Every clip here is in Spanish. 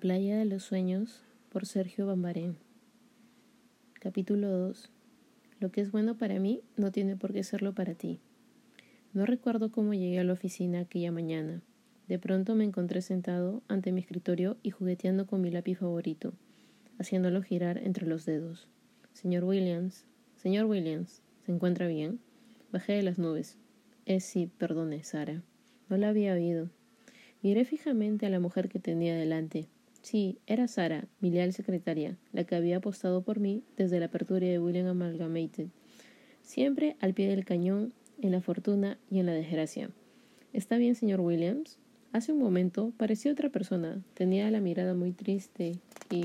los sueños por Sergio Bambarén. Capítulo 2. Lo que es bueno para mí no tiene por qué serlo para ti. No recuerdo cómo llegué a la oficina aquella mañana. De pronto me encontré sentado ante mi escritorio y jugueteando con mi lápiz favorito, haciéndolo girar entre los dedos. Señor Williams, señor Williams, ¿se encuentra bien? Bajé de las nubes. Eh, sí, perdone, Sara. No la había oído. Miré fijamente a la mujer que tenía delante. Sí, era Sara, mi leal secretaria, la que había apostado por mí desde la apertura de William Amalgamated. Siempre al pie del cañón, en la fortuna y en la desgracia. ¿Está bien, señor Williams? Hace un momento parecía otra persona. Tenía la mirada muy triste y...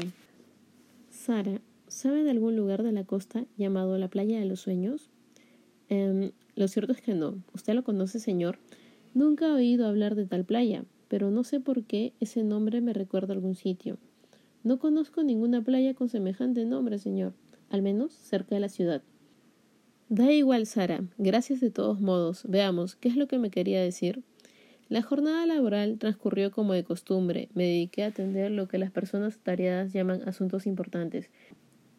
Sara, ¿sabe de algún lugar de la costa llamado la Playa de los Sueños? Eh, lo cierto es que no. ¿Usted lo conoce, señor? Nunca he oído hablar de tal playa pero no sé por qué ese nombre me recuerda a algún sitio. No conozco ninguna playa con semejante nombre, señor, al menos cerca de la ciudad. Da igual, Sara. Gracias de todos modos. Veamos, ¿qué es lo que me quería decir? La jornada laboral transcurrió como de costumbre. Me dediqué a atender lo que las personas tareadas llaman asuntos importantes.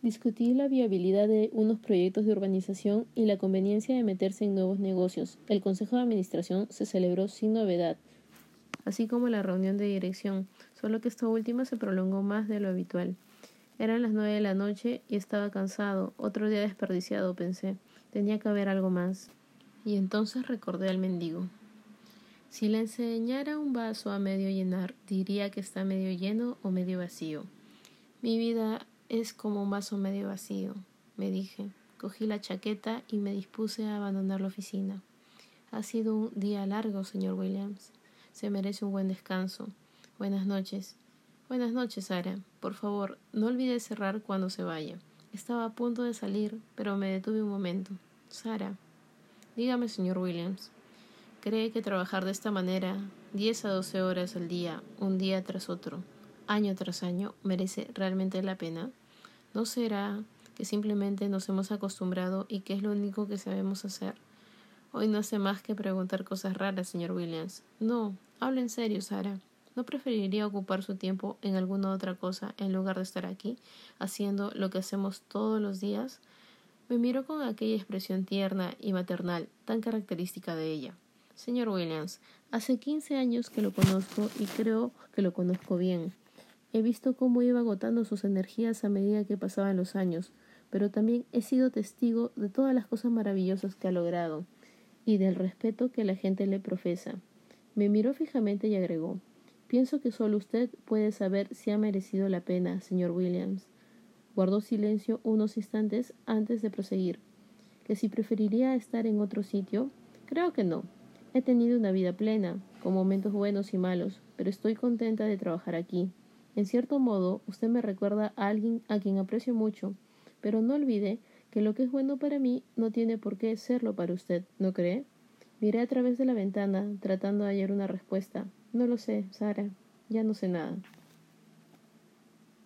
Discutí la viabilidad de unos proyectos de urbanización y la conveniencia de meterse en nuevos negocios. El Consejo de Administración se celebró sin novedad así como la reunión de dirección, solo que esta última se prolongó más de lo habitual. Eran las nueve de la noche y estaba cansado. Otro día desperdiciado, pensé. Tenía que haber algo más. Y entonces recordé al mendigo. Si le enseñara un vaso a medio llenar, diría que está medio lleno o medio vacío. Mi vida es como un vaso medio vacío, me dije. Cogí la chaqueta y me dispuse a abandonar la oficina. Ha sido un día largo, señor Williams. Se merece un buen descanso. Buenas noches. Buenas noches, Sara. Por favor, no olvide cerrar cuando se vaya. Estaba a punto de salir, pero me detuve un momento. Sara. Dígame, señor Williams. ¿Cree que trabajar de esta manera, diez a doce horas al día, un día tras otro, año tras año, merece realmente la pena? ¿No será que simplemente nos hemos acostumbrado y que es lo único que sabemos hacer? Hoy no sé más que preguntar cosas raras, señor Williams. No, habla en serio, Sara. ¿No preferiría ocupar su tiempo en alguna otra cosa en lugar de estar aquí, haciendo lo que hacemos todos los días? Me miró con aquella expresión tierna y maternal tan característica de ella. Señor Williams, hace quince años que lo conozco y creo que lo conozco bien. He visto cómo iba agotando sus energías a medida que pasaban los años, pero también he sido testigo de todas las cosas maravillosas que ha logrado y del respeto que la gente le profesa. Me miró fijamente y agregó Pienso que solo usted puede saber si ha merecido la pena, señor Williams. Guardó silencio unos instantes antes de proseguir. ¿Que si preferiría estar en otro sitio? Creo que no. He tenido una vida plena, con momentos buenos y malos, pero estoy contenta de trabajar aquí. En cierto modo, usted me recuerda a alguien a quien aprecio mucho, pero no olvide que lo que es bueno para mí no tiene por qué serlo para usted, ¿no cree? Miré a través de la ventana, tratando de hallar una respuesta. No lo sé, Sara. Ya no sé nada.